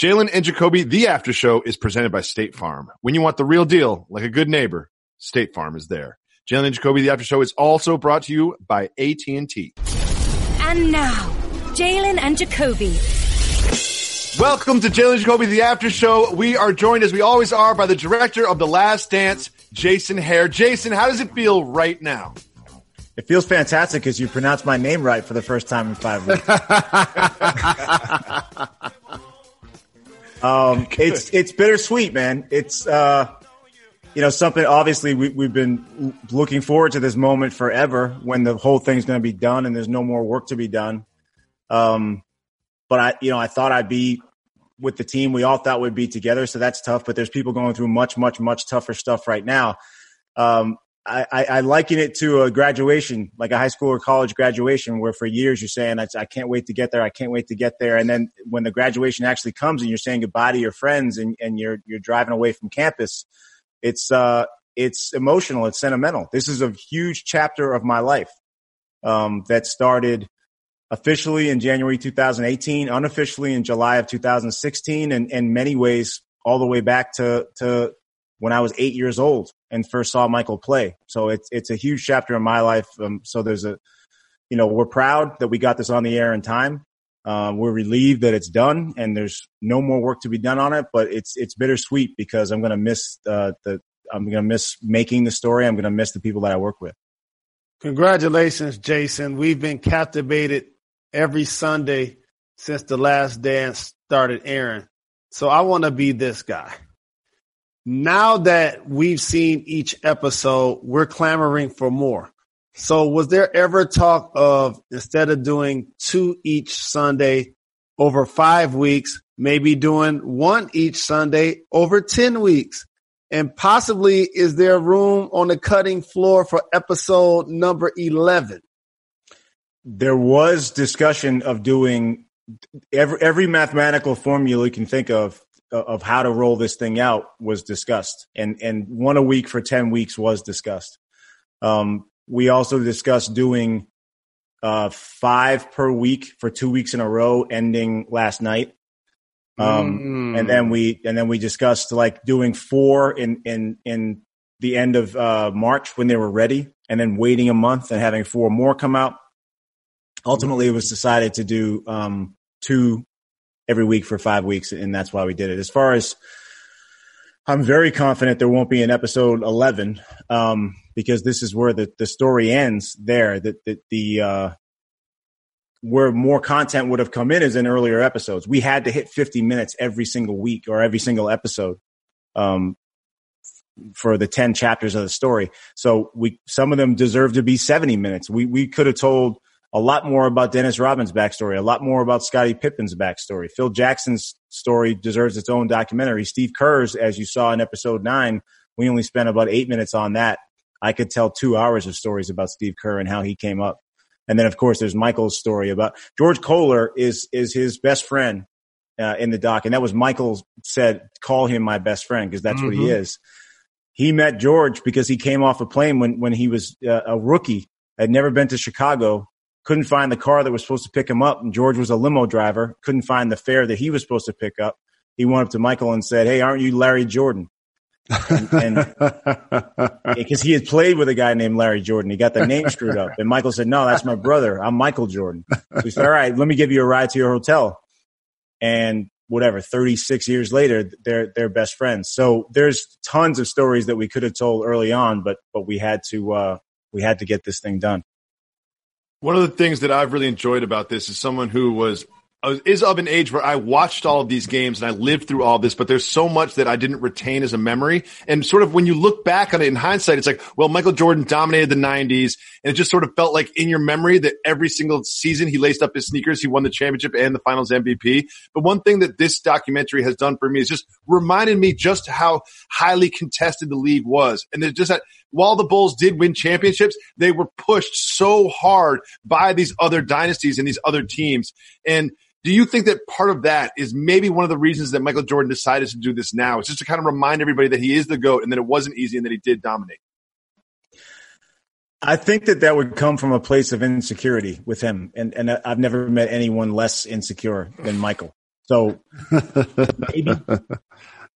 Jalen and Jacoby, the after show is presented by State Farm. When you want the real deal, like a good neighbor, State Farm is there. Jalen and Jacoby, the after show is also brought to you by AT&T. And now, Jalen and Jacoby. Welcome to Jalen and Jacoby, the after show. We are joined as we always are by the director of The Last Dance, Jason Hehir. Jason, how does it feel right now? It feels fantastic because you pronounced my name right for the first time in five weeks. um, it's it's bittersweet, man. It's uh, you know something. Obviously, we, we've been looking forward to this moment forever when the whole thing's going to be done and there's no more work to be done. Um, but I, you know, I thought I'd be with the team. We all thought we'd be together, so that's tough. But there's people going through much, much, much tougher stuff right now. Um, I, I, liken it to a graduation, like a high school or college graduation, where for years you're saying, I, I, can't wait to get there. I can't wait to get there. And then when the graduation actually comes and you're saying goodbye to your friends and, and you're, you're driving away from campus, it's, uh, it's emotional. It's sentimental. This is a huge chapter of my life, um, that started officially in January 2018, unofficially in July of 2016, and in many ways all the way back to, to when I was eight years old and first saw Michael play. So it's it's a huge chapter in my life. Um, so there's a, you know, we're proud that we got this on the air in time. Uh, we're relieved that it's done and there's no more work to be done on it. But it's it's bittersweet because I'm to miss uh, the I'm to miss making the story. I'm to miss the people that I work with. Congratulations, Jason. We've been captivated every Sunday since the last dance started airing. So I want to be this guy now that we've seen each episode, we're clamoring for more. So was there ever talk of instead of doing two each Sunday over five weeks, maybe doing one each Sunday over 10 weeks? And possibly is there room on the cutting floor for episode number 11? There was discussion of doing every, every mathematical formula you can think of of how to roll this thing out was discussed, and and one a week for ten weeks was discussed. Um, we also discussed doing uh, five per week for two weeks in a row, ending last night. Um, mm. and then we and then we discussed like doing four in in in the end of uh, March when they were ready, and then waiting a month and having four more come out. Ultimately, it was decided to do um, two every week for five weeks, and that's why we did it. As far as I'm very confident there won't be an episode 11 um, because this is where the, the story ends there. That the, the uh, where more content would have come in is in earlier episodes. We had to hit 50 minutes every single week or every single episode um, for the 10 chapters of the story. So we some of them deserve to be 70 minutes. We we could have told a lot more about Dennis Rodman's backstory, a lot more about Scottie Pippen's backstory. Phil Jackson's story deserves its own documentary. Steve Kerr's, as you saw in episode nine, we only spent about eight minutes on that. I could tell two hours of stories about Steve Kerr and how he came up. And then, of course, there's Michael's story about George Koehler is, is his best friend uh, in the doc. And that was Michael said, call him my best friend because that's mm-hmm. what he mm-hmm. is. He met George because he came off a plane when, when he was uh, a rookie, had never been to Chicago couldn't find the car that was supposed to pick him up. And George was a limo driver, couldn't find the fare that he was supposed to pick up. He went up to Michael and said, Hey, aren't you Larry Jordan? and because he had played with a guy named Larry Jordan, he got the name screwed up. And Michael said, "No, that's my brother. I'm Michael Jordan." So he said, "All right, let me give you a ride to your hotel." And whatever, 36 years later, they're they're best friends. So there's tons of stories that we could have told early on, but but we had to uh, we had to get this thing done. One of the things that I've really enjoyed about this is someone who was uh, is of an age where I watched all of these games and I lived through all this, but there's so much that I didn't retain as a memory. And sort of when you look back on it in hindsight, it's like, well, Michael Jordan dominated the 90s and it just sort of felt like in your memory that every single season he laced up his sneakers, he won the championship and the finals MVP. But one thing that this documentary has done for me is just reminded me just how highly contested the league was. And there's just that while the Bulls did win championships, they were pushed so hard by these other dynasties and these other teams. And do you think that part of that is maybe one of the reasons that Michael Jordan decided to do this now? It's just to kind of remind everybody that he is the GOAT and that it wasn't easy and that he did dominate. I think that that would come from a place of insecurity with him. And, and I've never met anyone less insecure than Michael. So maybe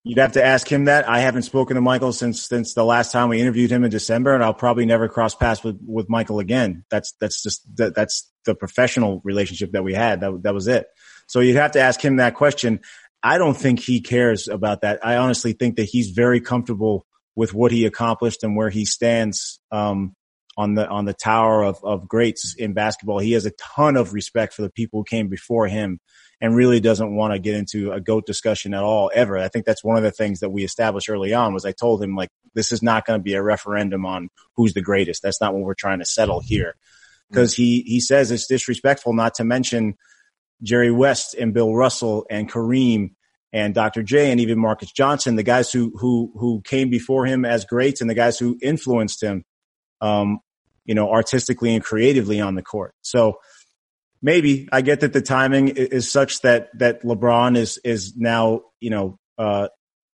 you'd have to ask him that. I haven't spoken to Michael since since the last time we interviewed him in December, and I'll probably never cross paths with with Michael again. That's that's just that, that's the professional relationship that we had. That that was it. So you'd have to ask him that question. I don't think he cares about that. I honestly think that he's very comfortable with what he accomplished and where he stands um, on the on the tower of, of greats in basketball. He has a ton of respect for the people who came before him and really doesn't want to get into a goat discussion at all ever. I think that's one of the things that we established early on was I told him like this is not going to be a referendum on who's the greatest. That's not what we're trying to settle here. Because he he says it's disrespectful not to mention Jerry West and Bill Russell and Kareem and Dr. J and even Marques Johnson, the guys who who who came before him as greats and the guys who influenced him, um, you know, artistically and creatively on the court. So maybe I get that the timing is such that that LeBron is is now you know uh,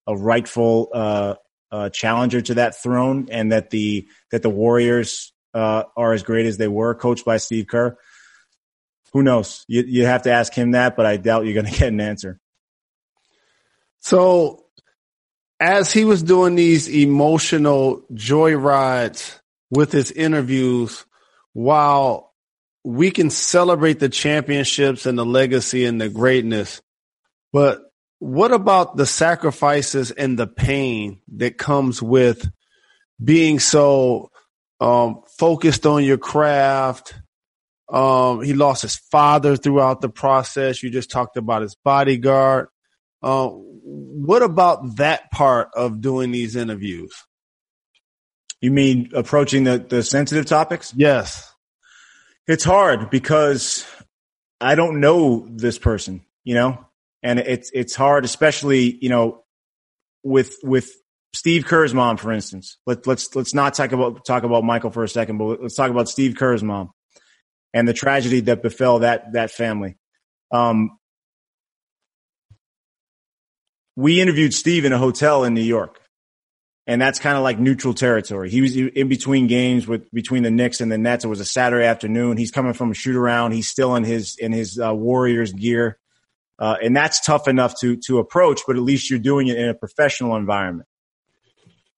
a rightful uh, uh, challenger to that throne, and that the that the Warriors uh, are as great as they were, coached by Steve Kerr. Who knows? You you have to ask him that, but I doubt you're going to get an answer. So, as he was doing these emotional joyrides with his interviews, while we can celebrate the championships and the legacy and the greatness, but what about the sacrifices and the pain that comes with being so um, focused on your craft? Um, he lost his father throughout the process. You just talked about his bodyguard. Uh, what about that part of doing these interviews? You mean approaching the, the sensitive topics? Yes. It's hard because I don't know this person, you know, and it's, it's hard, especially, you know, with, with Steve Kerr's mom, for instance. Let, let's, let's not talk about, talk about Michael for a second, but let's talk about Steve Kerr's mom and the tragedy that befell that, that family. Um, we interviewed Steve in a hotel in New York and that's kind of like neutral territory. He was in between games with between the Knicks and the Nets. It was a Saturday afternoon. He's coming from a shoot around. He's still in his in his uh, Warriors gear, uh, and that's tough enough to to approach. But at least you're doing it in a professional environment.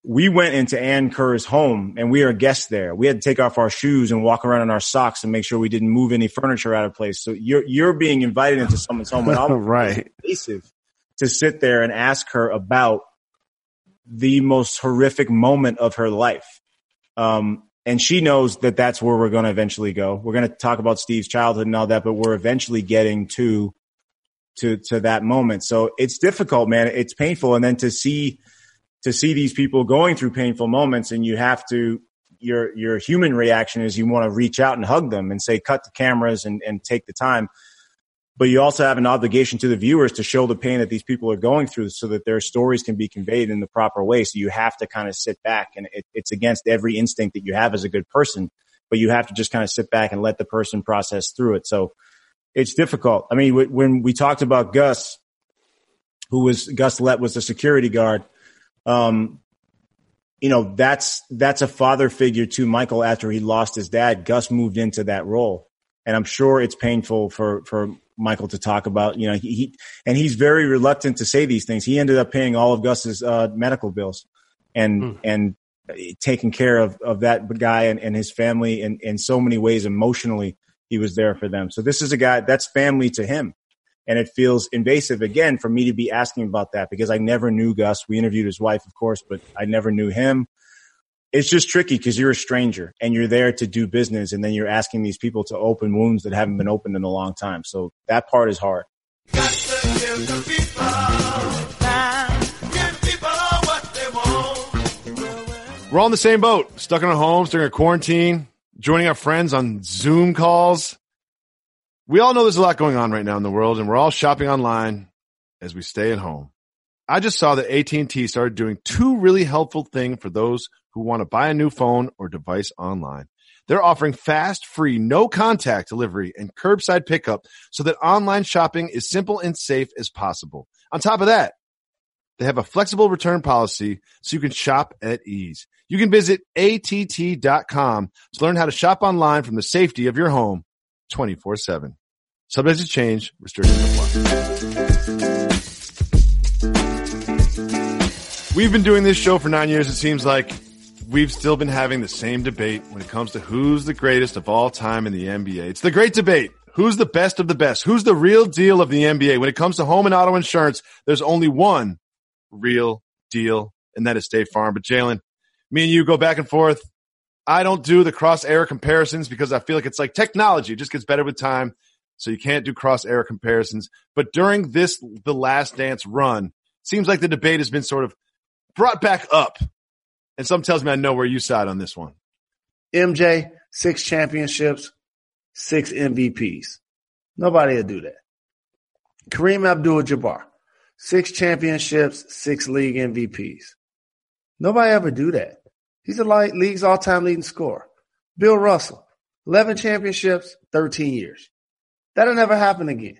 We went into Ann Kerr's home, and we are guests there. We had to take off our shoes and walk around in our socks and make sure we didn't move any furniture out of place. So you're you're being invited into someone's home, and I'm right invasive to sit there and ask her about the most horrific moment of her life. Um, and she knows that that's where we're going to eventually go. We're going to talk about Steve's childhood and all that, but we're eventually getting to, to, to that moment. So it's difficult, man. It's painful. And then to see, to see these people going through painful moments and you have to, your, your human reaction is you want to reach out and hug them and say, cut the cameras and, and take the time but you also have an obligation to the viewers to show the pain that these people are going through so that their stories can be conveyed in the proper way. So you have to kind of sit back and it, it's against every instinct that you have as a good person, but you have to just kind of sit back and let the person process through it. So it's difficult. I mean, when we talked about Gus, who was Gus Lett was the security guard, um, you know, that's, that's a father figure to Michael after he lost his dad. Gus moved into that role. And I'm sure it's painful for, for Michael to talk about. You know, he, he, and he's very reluctant to say these things. He ended up paying all of Gus's uh, medical bills and mm. and taking care of of that guy and, and his family in in so many ways emotionally. He was there for them. So this is a guy that's family to him. And it feels invasive again for me to be asking about that because I never knew Gus. We interviewed his wife, of course, but I never knew him it's just tricky because you're a stranger and you're there to do business and then you're asking these people to open wounds that haven't been opened in a long time. So that part is hard. We're all in the same boat, stuck in our homes during a quarantine, joining our friends on Zoom calls. We all know there's a lot going on right now in the world and we're all shopping online as we stay at home. I just saw that AT&T started doing two really helpful things for those who want to buy a new phone or device online. They're offering fast, free, no contact delivery and curbside pickup so that online shopping is simple and safe as possible. On top of that, they have a flexible return policy so you can shop at ease. You can visit att.com to learn how to shop online from the safety of your home 24 7. Subject to change. Restrictions apply. We've been doing this show for nine years. It seems like we've still been having the same debate when it comes to who's the greatest of all time in the NBA. It's the great debate. Who's the best of the best? Who's the real deal of the NBA? When it comes to home and auto insurance, there's only one real deal, and that is State Farm. But Jalen, me and you go back and forth. I don't do the cross error comparisons because I feel like it's like technology. It just gets better with time. So you can't do cross error comparisons. But during this, the last dance run, seems like the debate has been sort of brought back up. And some tells me I know where you side on this one. MJ, six championships, six MVPs. Nobody will do that. Kareem Abdul Jabbar, six championships, six league MVPs. Nobody ever do that. He's the league's all time leading scorer. Bill Russell, 11 championships, 13 years. That'll never happen again.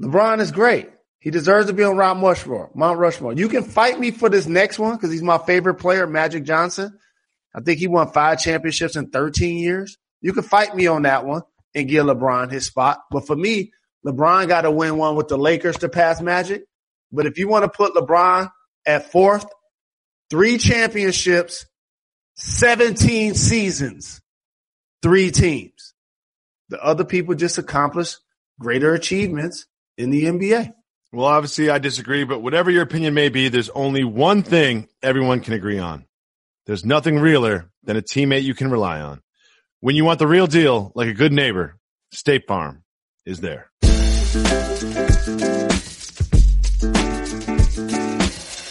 LeBron is great. He deserves to be on Mount Rushmore. Mount Rushmore. You can fight me for this next one because he's my favorite player, Magic Johnson. I think he won five championships in 13 years. You can fight me on that one and give LeBron his spot. But for me, LeBron got to win one with the Lakers to pass Magic. But if you want to put LeBron at fourth, three championships, 17 seasons, three teams. The other people just accomplished greater achievements in the NBA. Well, obviously, I disagree, but whatever your opinion may be, there's only one thing everyone can agree on. There's nothing realer than a teammate you can rely on. When you want the real deal, like a good neighbor, State Farm is there.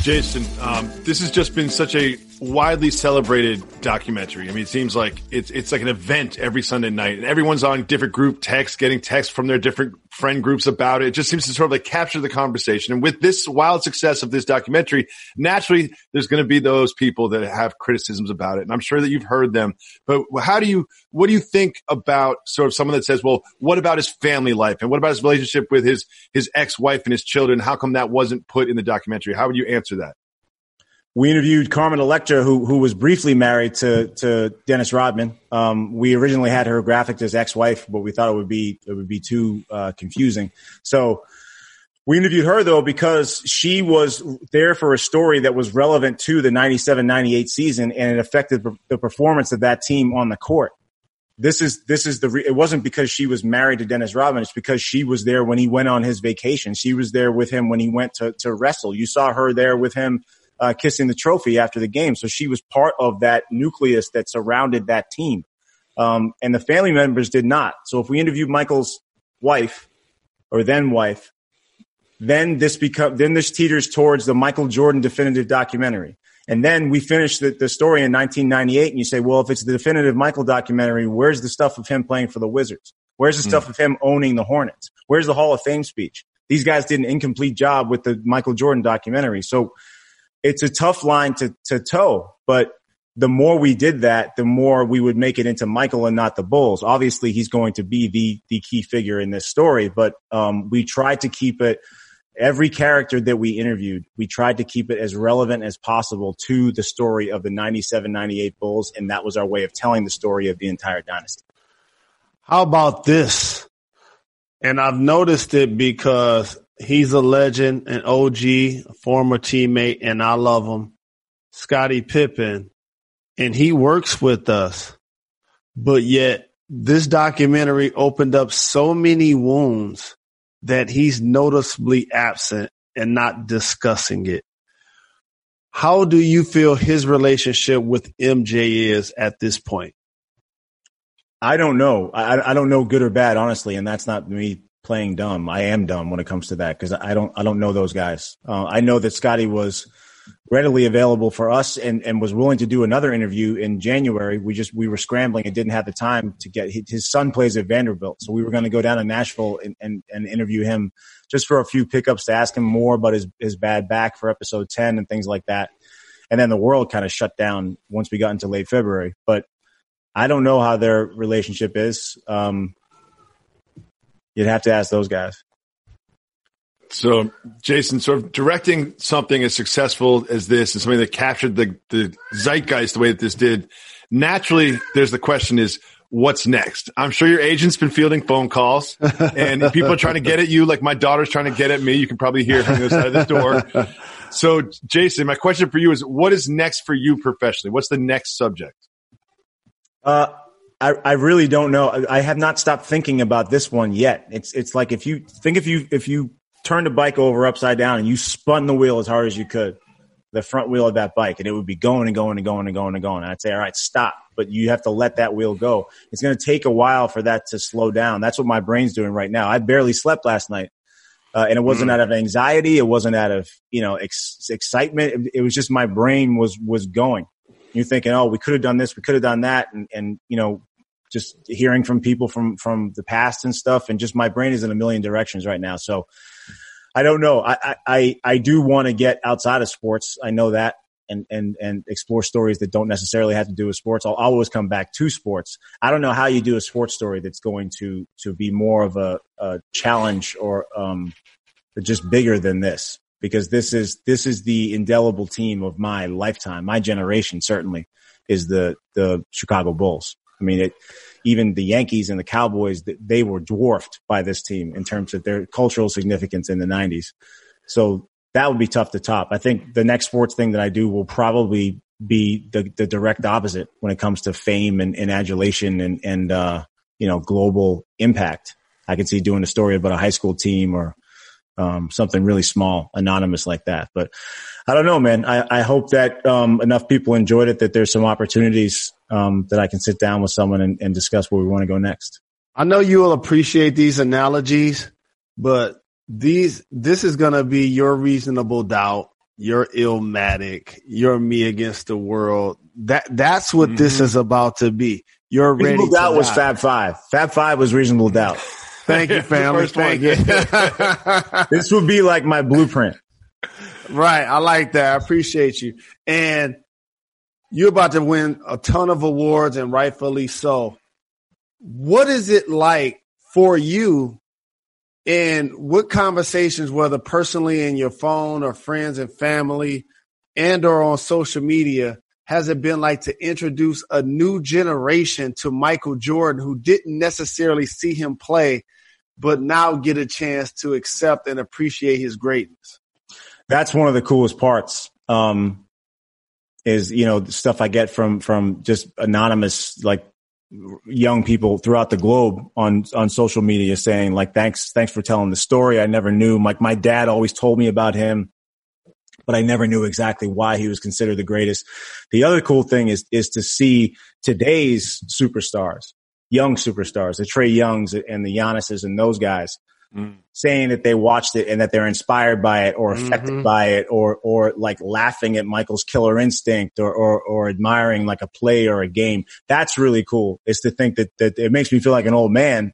Jason, um, this has just been such a widely celebrated documentary. I mean, it seems like it's it's like an event every Sunday night, and everyone's on different group texts, getting texts from their different friend groups about it. It just seems to sort of like capture the conversation. And with this wild success of this documentary, naturally, there's going to be those people that have criticisms about it, and I'm sure that you've heard them. But how do you, what do you think about sort of someone that says, well, what about his family life, and what about his relationship with his his ex wife and his children? How come that wasn't put in the documentary? How would you answer that? We interviewed Carmen Electra, who who was briefly married to to Dennis Rodman. Um, we originally had her graphic as ex-wife, but we thought it would be it would be too uh, confusing. So we interviewed her though because she was there for a story that was relevant to the 97-98 season, and it affected the performance of that team on the court. This is this is the re- it wasn't because she was married to Dennis Rodman. It's because she was there when he went on his vacation. She was there with him when he went to to wrestle. You saw her there with him uh, kissing the trophy after the game. So she was part of that nucleus that surrounded that team. Um, and the family members did not. So if we interviewed Michael's wife or then wife, then this become, then this teeters towards the Michael Jordan definitive documentary. And then we finish the, the story in 1998 and you say, well, if it's the definitive Michael documentary, where's the stuff of him playing for the Wizards? Where's the mm. stuff of him owning the Hornets? Where's the Hall of Fame speech? These guys did an incomplete job with the Michael Jordan documentary. So it's a tough line to, to toe, but the more we did that, the more we would make it into Michael and not the Bulls. Obviously, he's going to be the the key figure in this story, but um, we tried to keep it. Every character that we interviewed, we tried to keep it as relevant as possible to the story of the 97 98 Bulls, and that was our way of telling the story of the entire dynasty. How about this? And I've noticed it because He's a legend, an OG, a former teammate, and I love him. Scottie Pippen, and he works with us. But yet, this documentary opened up so many wounds that he's noticeably absent and not discussing it. How do you feel his relationship with MJ is at this point? I don't know. I, I don't know good or bad, honestly, and that's not me playing dumb. I am dumb when it comes to that because I don't I don't know those guys. Uh, I know that Scotty was readily available for us and, and was willing to do another interview in January. We just we were scrambling and didn't have the time to get his son plays at Vanderbilt, so we were going to go down to Nashville and, and, and interview him just for a few pickups to ask him more about his his bad back for episode ten and things like that. And then the world kind of shut down once we got into late February. But I don't know how their relationship is. Um, You'd have to ask those guys. So, Jason, sort of directing something as successful as this and something that captured the, the zeitgeist the way that this did, naturally, there's the question is, what's next? I'm sure your agent's been fielding phone calls and people are trying to get at you like my daughter's trying to get at me. You can probably hear from the other side of the door. So Jason, my question for you is what is next for you professionally? What's the next subject? Uh, I, I really don't know. I have not stopped thinking about this one yet. It's it's like if you think if you if you turned a bike over upside down and you spun the wheel as hard as you could, the front wheel of that bike, and it would be going and going and going and going and going. And I'd say, all right, stop. But you have to let that wheel go. It's going to take a while for that to slow down. That's what my brain's doing right now. I barely slept last night. Uh, and it wasn't mm. out of anxiety. It wasn't out of, you know, ex- excitement. It, it was just my brain was, was going. You're thinking, oh, we could have done this. We could have done that. And, and, you know, just hearing from people from, from the past and stuff. And just my brain is in a million directions right now. So I don't know. I, I, I do want to get outside of sports. I know that and, and, and explore stories that don't necessarily have to do with sports. I'll, always come back to sports. I don't know how you do a sports story that's going to, to be more of a, a challenge or, um, just bigger than this because this is, this is the indelible team of my lifetime. My generation certainly is the, the Chicago Bulls. I mean, it, even the Yankees and the Cowboys, they were dwarfed by this team in terms of their cultural significance in the 90s. So that would be tough to top. I think the next sports thing that I do will probably be the, the direct opposite when it comes to fame and, and adulation and, and, uh, you know, global impact. I could see doing a story about a high school team or, um, something really small, anonymous like that. But I don't know, man. I, I hope that um, enough people enjoyed it that there's some opportunities um, that I can sit down with someone and, and discuss where we want to go next. I know you will appreciate these analogies, but these this is going to be your reasonable doubt, your Illmatic, your me against the world. That that's what mm-hmm. this is about to be. You're reasonable ready. doubt was Fab Five. Fab Five was reasonable doubt. Thank you, family. Thank you. this would be like my blueprint. Right. I like that. I appreciate you. And you're about to win a ton of awards and rightfully so. What is it like for you and what conversations, whether personally in your phone or friends and family and or on social media, has it been like to introduce a new generation to Michael Jordan who didn't necessarily see him play, but now get a chance to accept and appreciate his greatness? That's one of the coolest parts. Um, is, you know, stuff I get from, from just anonymous, like young people throughout the globe on, on social media saying like, thanks, thanks for telling the story. I never knew. Like my dad always told me about him but I never knew exactly why he was considered the greatest. The other cool thing is, is to see today's superstars, young superstars, the Trey Youngs and the Giannis's and those guys mm. saying that they watched it and that they're inspired by it or affected mm-hmm. by it or, or like laughing at Michael's killer instinct or, or, or admiring like a play or a game. That's really cool is to think that, that it makes me feel like an old man,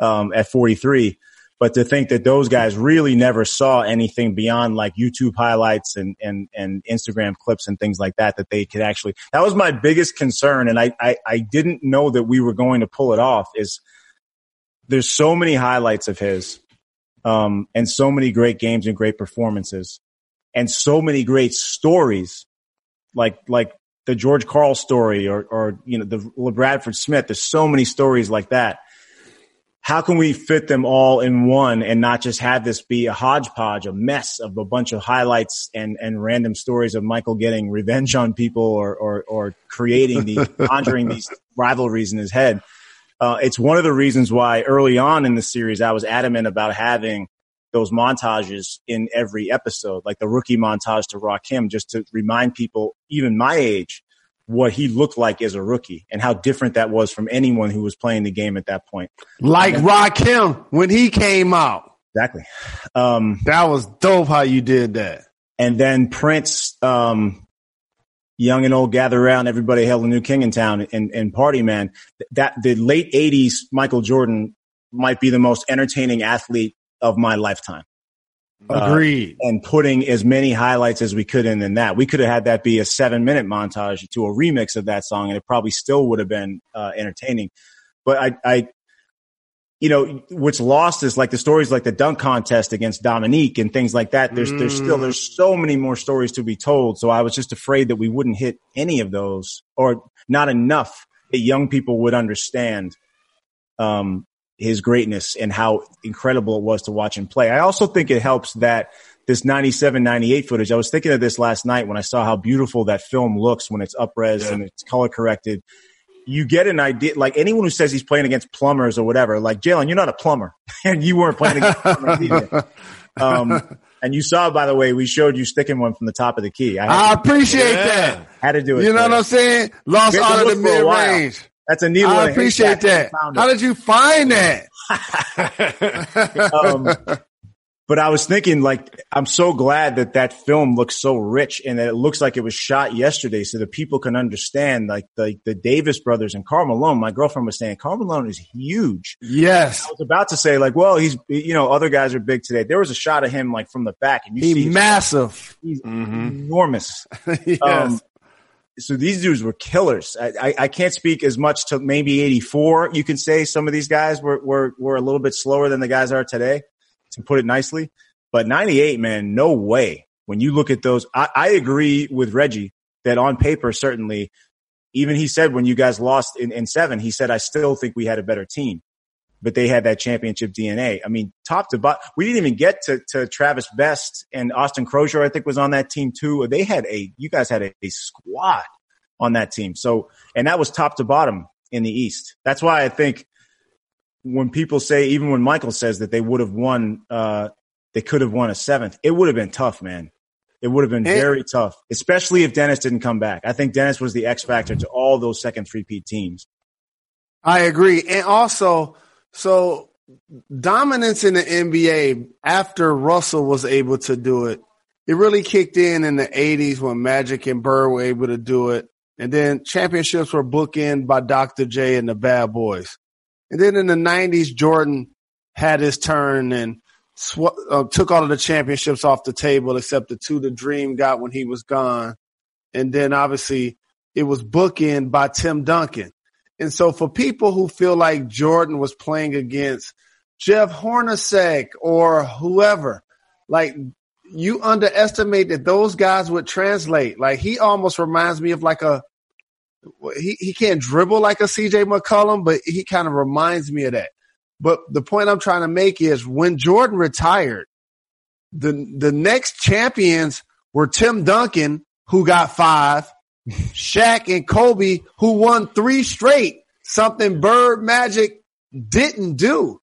um, at 43 but to think that those guys really never saw anything beyond like YouTube highlights and, and, and Instagram clips and things like that, that they could actually, that was my biggest concern. And I, I, I didn't know that we were going to pull it off is there's so many highlights of his, um, and so many great games and great performances and so many great stories like, like the George Karl story or, or, you know, LaBradford Smith. There's so many stories like that how can we fit them all in one and not just have this be a hodgepodge, a mess of a bunch of highlights and, and random stories of Michael getting revenge on people or, or, or creating these, conjuring these rivalries in his head. Uh, it's one of the reasons why early on in the series, I was adamant about having those montages in every episode, like the rookie montage to Rakim, just to remind people, even my age, what he looked like as a rookie and how different that was from anyone who was playing the game at that point. Like Rakim when he came out. Exactly. Um, that was dope how you did that. And then Prince, um, young and old gather around, everybody hail a new king in town and, and party, man. That the late eighties Michael Jordan might be the most entertaining athlete of my lifetime. Agreed. Uh, and putting as many highlights as we could in in that. We could have had that be a seven minute montage to a remix of that song and it probably still would have been uh, entertaining. But I, I, you know, what's lost is like the stories like the dunk contest against Dominique and things like that. There's, mm. there's still, there's mm. so many more stories to be told. So I was just afraid that we wouldn't hit any of those or not enough that young people would understand um, his greatness and how incredible it was to watch him play. I also think it helps that this 97, 98 footage. I was thinking of this last night when I saw how beautiful that film looks when it's upres yeah. and it's color corrected. You get an idea, like anyone who says he's playing against plumbers or whatever, like Jalen, you're not a plumber and you weren't playing against plumbers either. Um, and you saw, by the way, we showed you sticking one from the top of the key. I, I appreciate that. Had to do it. You know what I'm saying? Lost all of the mid range. That's a neat I appreciate that. How did you find that? um, but I was thinking, like, I'm so glad that that film looks so rich and that it looks like it was shot yesterday, so that people can understand, like, the the Davis brothers and Karl Malone. My girlfriend was saying Karl Malone is huge. Yes, I was about to say, like, well, he's, you know, other guys are big today. There was a shot of him, like, from the back, and you he see massive, he's mm-hmm. enormous. yes. Um, so these dudes were killers. I, I, I, can't speak as much to maybe 84. You can say some of these guys were, were, were a little bit slower than the guys are today to put it nicely. But 98, man, no way. When you look at those, I, I agree with Reggie that on paper, certainly, even he said when you guys lost in, in seven, he said, I still think we had a better team, but they had that championship DNA. I mean, top to bottom, we didn't even get to, to Travis Best and Austin Croshere, I think was on that team too. They had a, you guys had a, a squad on that team. So, and that was top to bottom in the East. That's why I think when people say, even when Michael says that they would have won, uh, they could have won a seventh, it would have been tough, man. It would have been and, very tough, especially if Dennis didn't come back. I think Dennis was the X factor to all those second three-peat teams. I agree. And also, so dominance in the NBA after Russell was able to do it, it really kicked in in the 80s when Magic and Bird were able to do it. And then championships were bookended by Dr. J and the Bad Boys. And then in the 90s, Jordan had his turn and sw- uh, took all of the championships off the table except the two the Dream got when he was gone. And then obviously it was bookend by Tim Duncan. And so for people who feel like Jordan was playing against Jeff Hornacek or whoever, like you underestimate that those guys would translate. Like he almost reminds me of like a he, he can't dribble like a CJ McCollum, but he kind of reminds me of that. But the point I'm trying to make is when Jordan retired, the the next champions were Tim Duncan, who got five, Shaq and Kobe, who won three straight, something Bird Magic didn't do.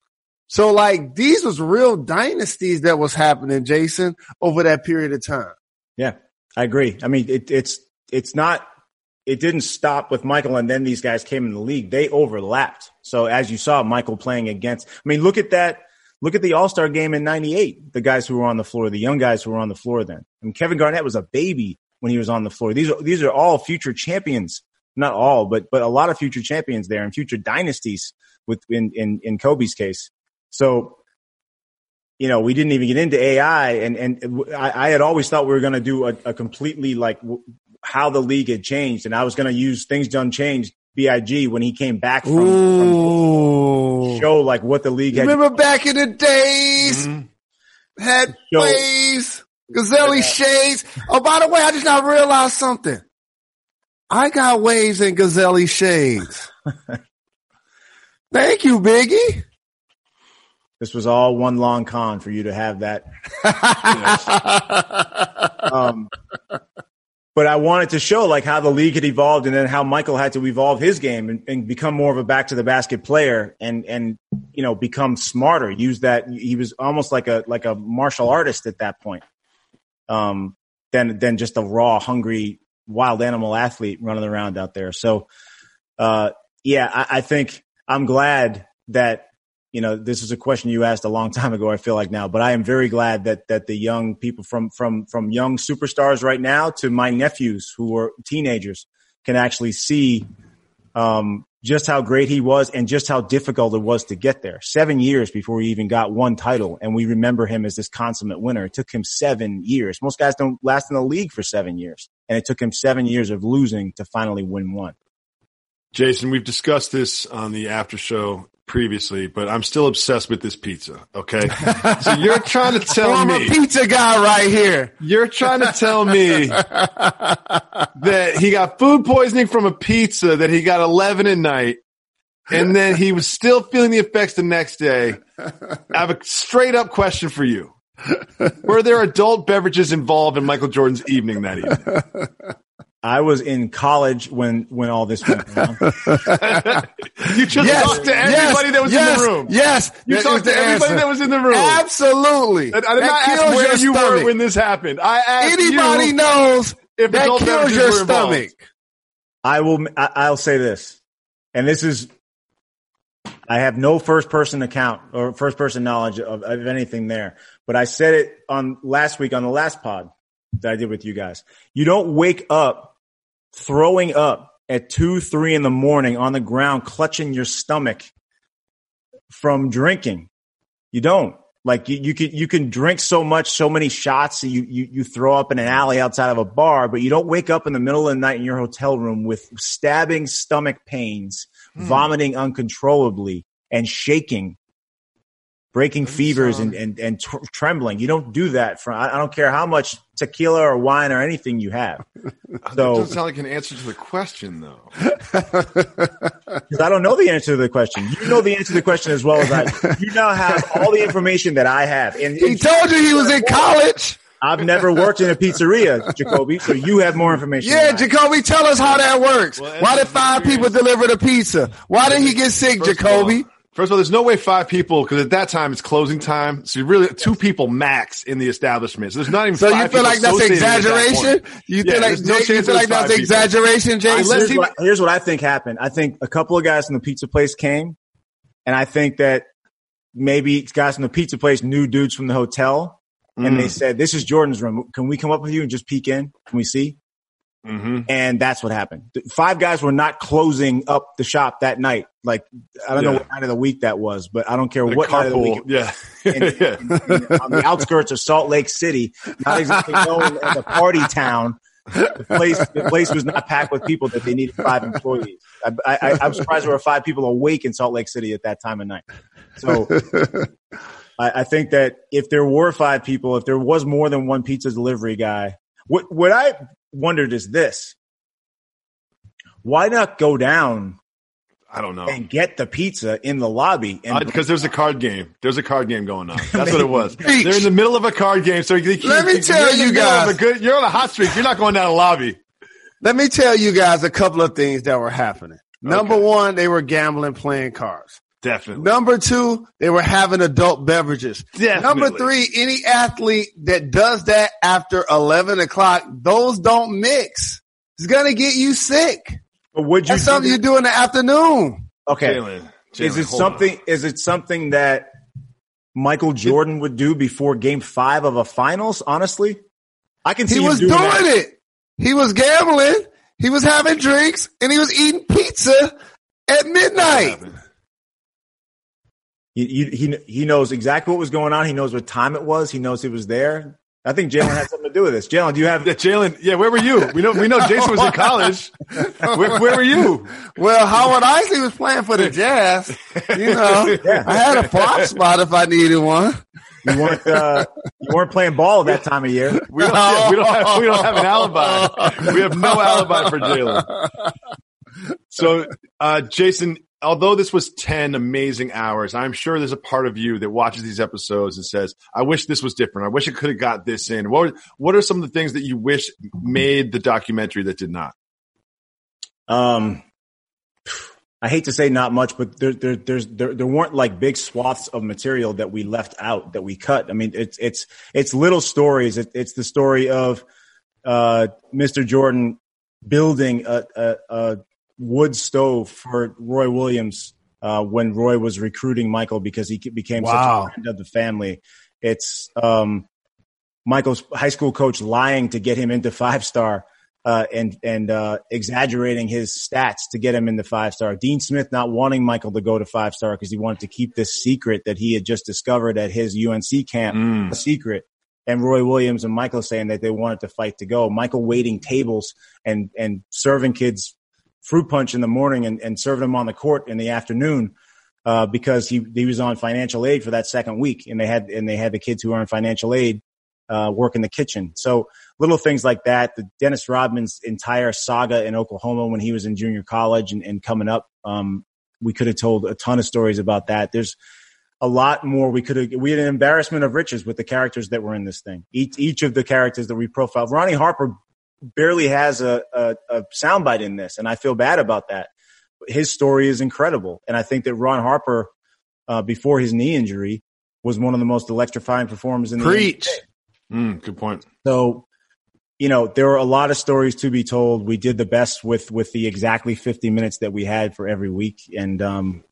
So like these was real dynasties that was happening, Jason, over that period of time. Yeah, I agree. I mean, it, it's it's not it didn't stop with Michael and then these guys came in the league. They overlapped. So as you saw, Michael playing against, I mean, look at that. Look at the All Star game in '98. The guys who were on the floor, the young guys who were on the floor then. I mean, Kevin Garnett was a baby when he was on the floor. These are these are all future champions. Not all, but but a lot of future champions there and future dynasties with in in, in Kobe's case. So you know, we didn't even get into AI, and and I, I had always thought we were going to do a, a, completely like how the league had changed, and I was going to use things done changed. Big when he came back from, from show like what the league had. Remember back in the days, mm-hmm. had show. waves, Gazelle shades. Oh, by the way, I just now realized something. I got waves and Gazelle shades. Thank you, Biggie. This was all one long con for you to have that. um, but I wanted to show like how the league had evolved and then how Michael had to evolve his game and, and, become more of a back to the basket player and, and, you know, become smarter. Use that. He was almost like a, like a martial artist at that point. Um, than, than just a raw, hungry, wild animal athlete running around out there. So, uh, yeah, I, I think I'm glad that you know, this is a question you asked a long time ago. I feel like now, but I am very glad that that the young people from from from young superstars right now to my nephews who are teenagers can actually see um, just how great he was and just how difficult it was to get there. Seven years before he even got one title, and we remember him as this consummate winner. It took him seven years. Most guys don't last in the league for seven years, and it took him seven years of losing to finally win one. Jason, we've discussed this on the after show previously, but I'm still obsessed with this pizza. Okay. so you're trying to tell I'm a pizza guy right here. you're trying to tell me that he got food poisoning from a pizza that he got 11 at night. And then he was still feeling the effects the next day. I have a straight up question for you. Were there adult beverages involved in Michael Jordan's evening that evening? I was in college when when all this went down. You just Yes, talked to everybody yes, that was yes, in the room. Yes, You that talked to everybody that was in the room. Absolutely. I did That not ask where you were when this happened. I asked Anybody you knows if that kills your stomach. I will. I, I'll say this, and this is. I have no first person account or first person knowledge of, of anything there, but I said it on last week on the last pod that I did with you guys. You don't wake up throwing up at two, three in the morning on the ground, clutching your stomach from drinking. You don't. Like you, you can you can drink so much, so many shots, you, you you throw up in an alley outside of a bar, but you don't wake up in the middle of the night in your hotel room with stabbing stomach pains, hmm. vomiting uncontrollably, and shaking, breaking fevers and and and tr- trembling. You don't do that. From I I don't care how much tequila or wine or anything you have. That So doesn't sound like an answer to the question, though. 'cause I don't know the answer to the question. You know the answer to the question as well as I. You now have all the information that I have, and, He and told you he was in college. I've never worked in a pizzeria, Jacoby, so you have more information. Yeah, than Jacoby, tell us how that works. Well, Why did five people deliver the pizza? Why did he get sick, First of all- Jacoby? First of all, there's no way five people because at that time it's closing time. So you really two people max in the establishment. So there's not even. So you feel like that's associated at that exaggeration? point. You Yeah, feel like there's no you feel like that's exaggeration, Jason? Unless Here's he- what, here's what I think happened. I think a couple of guys from the pizza place came, and I think that maybe guys from the pizza place knew dudes from the hotel, and they mm. said, "This is Jordan's room. Can we come up with you and just peek in? Can we see?" Mhm. And that's what happened. Five guys were not closing up the shop that night. Like I don't know what night of the week that was, but I don't care The what night of the week. yeah, yeah. on the outskirts of Salt Lake City, not exactly known as a party town. The place, the place was not packed with people that they needed five employees. I, I, I'm surprised there were five people awake in Salt Lake City at that time of night. So I, I think that if there were five people, if there was more than one pizza delivery guy, what, what I wondered is this. Why not go down I don't know. and get the pizza in the lobby? And Because there's a card game. There's a card game going on. That's what it was. They're in the middle of a card game. So you, Let me you're tell you guys. a good, you're on a hot streak. You're not going down a lobby. Let me tell you guys a couple of things that were happening. Number Okay. one, they were gambling, playing cards. Definitely. Number two, they were having adult beverages. Definitely. Number three, any athlete that does that after 11 o'clock, those don't mix. It's going to get you sick. But would you That's something that? you do in the afternoon. Okay. Jalen. is it hold on. something? Is it something that Michael Jordan would do before Game Five of a Finals? Honestly, I can see He was doing doing it. He was gambling. He was having drinks and he was eating pizza at midnight. He, he he he knows exactly what was going on. He knows what time it was. He knows he was there. I think Jalen had something to do with this. Jalen, do you have? Yeah, Jalen. Yeah, where were you? We know. We know Jason was in college. Where, where were you? Well, Howard Eisley was playing for the Jazz. You know, I had a prop spot if I needed one. You weren't uh, you weren't playing ball at that time of year. We don't, yeah, we don't have. We don't have an alibi. We have no alibi for Jalen. So, uh, Jason, although this was 10 amazing hours, I'm sure there's a part of you that watches these episodes and says, I wish this was different. I wish it could have got this in. What, what are some of the things that you wish made the documentary that did not? Um, I hate to say not much, but there, there, there's, there, there weren't like big swaths of material that we left out that we cut. I mean, it's, it's, it's little stories. It, it's the story of, uh, Mr. Jordan building a, a, a wood stove for Roy Williams, uh, when Roy was recruiting Michael because he became Wow. such a friend of the family. It's, um, Michael's high school coach lying to get him into five star uh, and and uh, exaggerating his stats to get him into five star. Dean Smith not wanting Michael to go to five star because he wanted to keep this secret that he had just discovered at his UNC camp a secret. And Roy Williams and Michael saying that they wanted to fight to go. Michael waiting tables and and serving kids fruit punch in the morning and, and serving them on the court in the afternoon. uh, because he he was on financial aid for that second week, and they had and they had the kids who were on financial aid uh, work in the kitchen. So little things like that. The Dennis Rodman's entire saga in Oklahoma when he was in junior college and, and coming up, um, we could have told a ton of stories about that. There's a lot more we could have. We had an embarrassment of riches with the characters that were in this thing. Each each of the characters that we profiled. Ronnie Harper barely has a, a, a soundbite in this, and I feel bad about that. His story is incredible, and I think that Ron Harper, uh, before his knee injury, was one of the most electrifying performers in the Preach. Mm, good point. So, you know, there were a lot of stories to be told. We did the best with with the exactly 50 minutes that we had for every week, and um,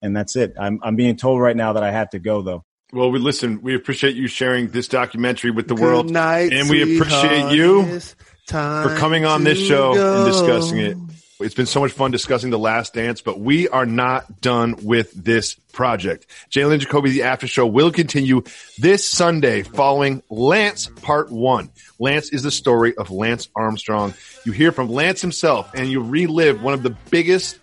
and that's it. I'm I'm being told right now that I have to go though. Well, we listen. We appreciate you sharing this documentary with the Good world, night, and we appreciate you It's time for coming on this show go. and discussing it. It's been so much fun discussing The Last Dance, but we are not done with this project. Jalen Jacoby, the after show will continue this Sunday following Lance part one. Lance is the story of Lance Armstrong. You hear from Lance himself and you relive one of the biggest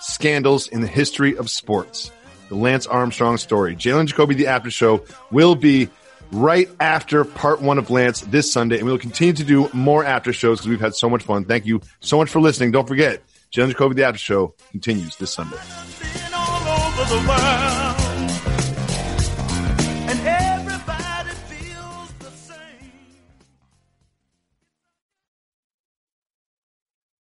scandals in the history of sports. The Lance Armstrong story. Jalen Jacoby, the after show will be right after part one of Lance this Sunday, and we'll continue to do more after shows because we've had so much fun. Thank you so much for listening. Don't forget, Jalen Jacoby, the after show continues this Sunday.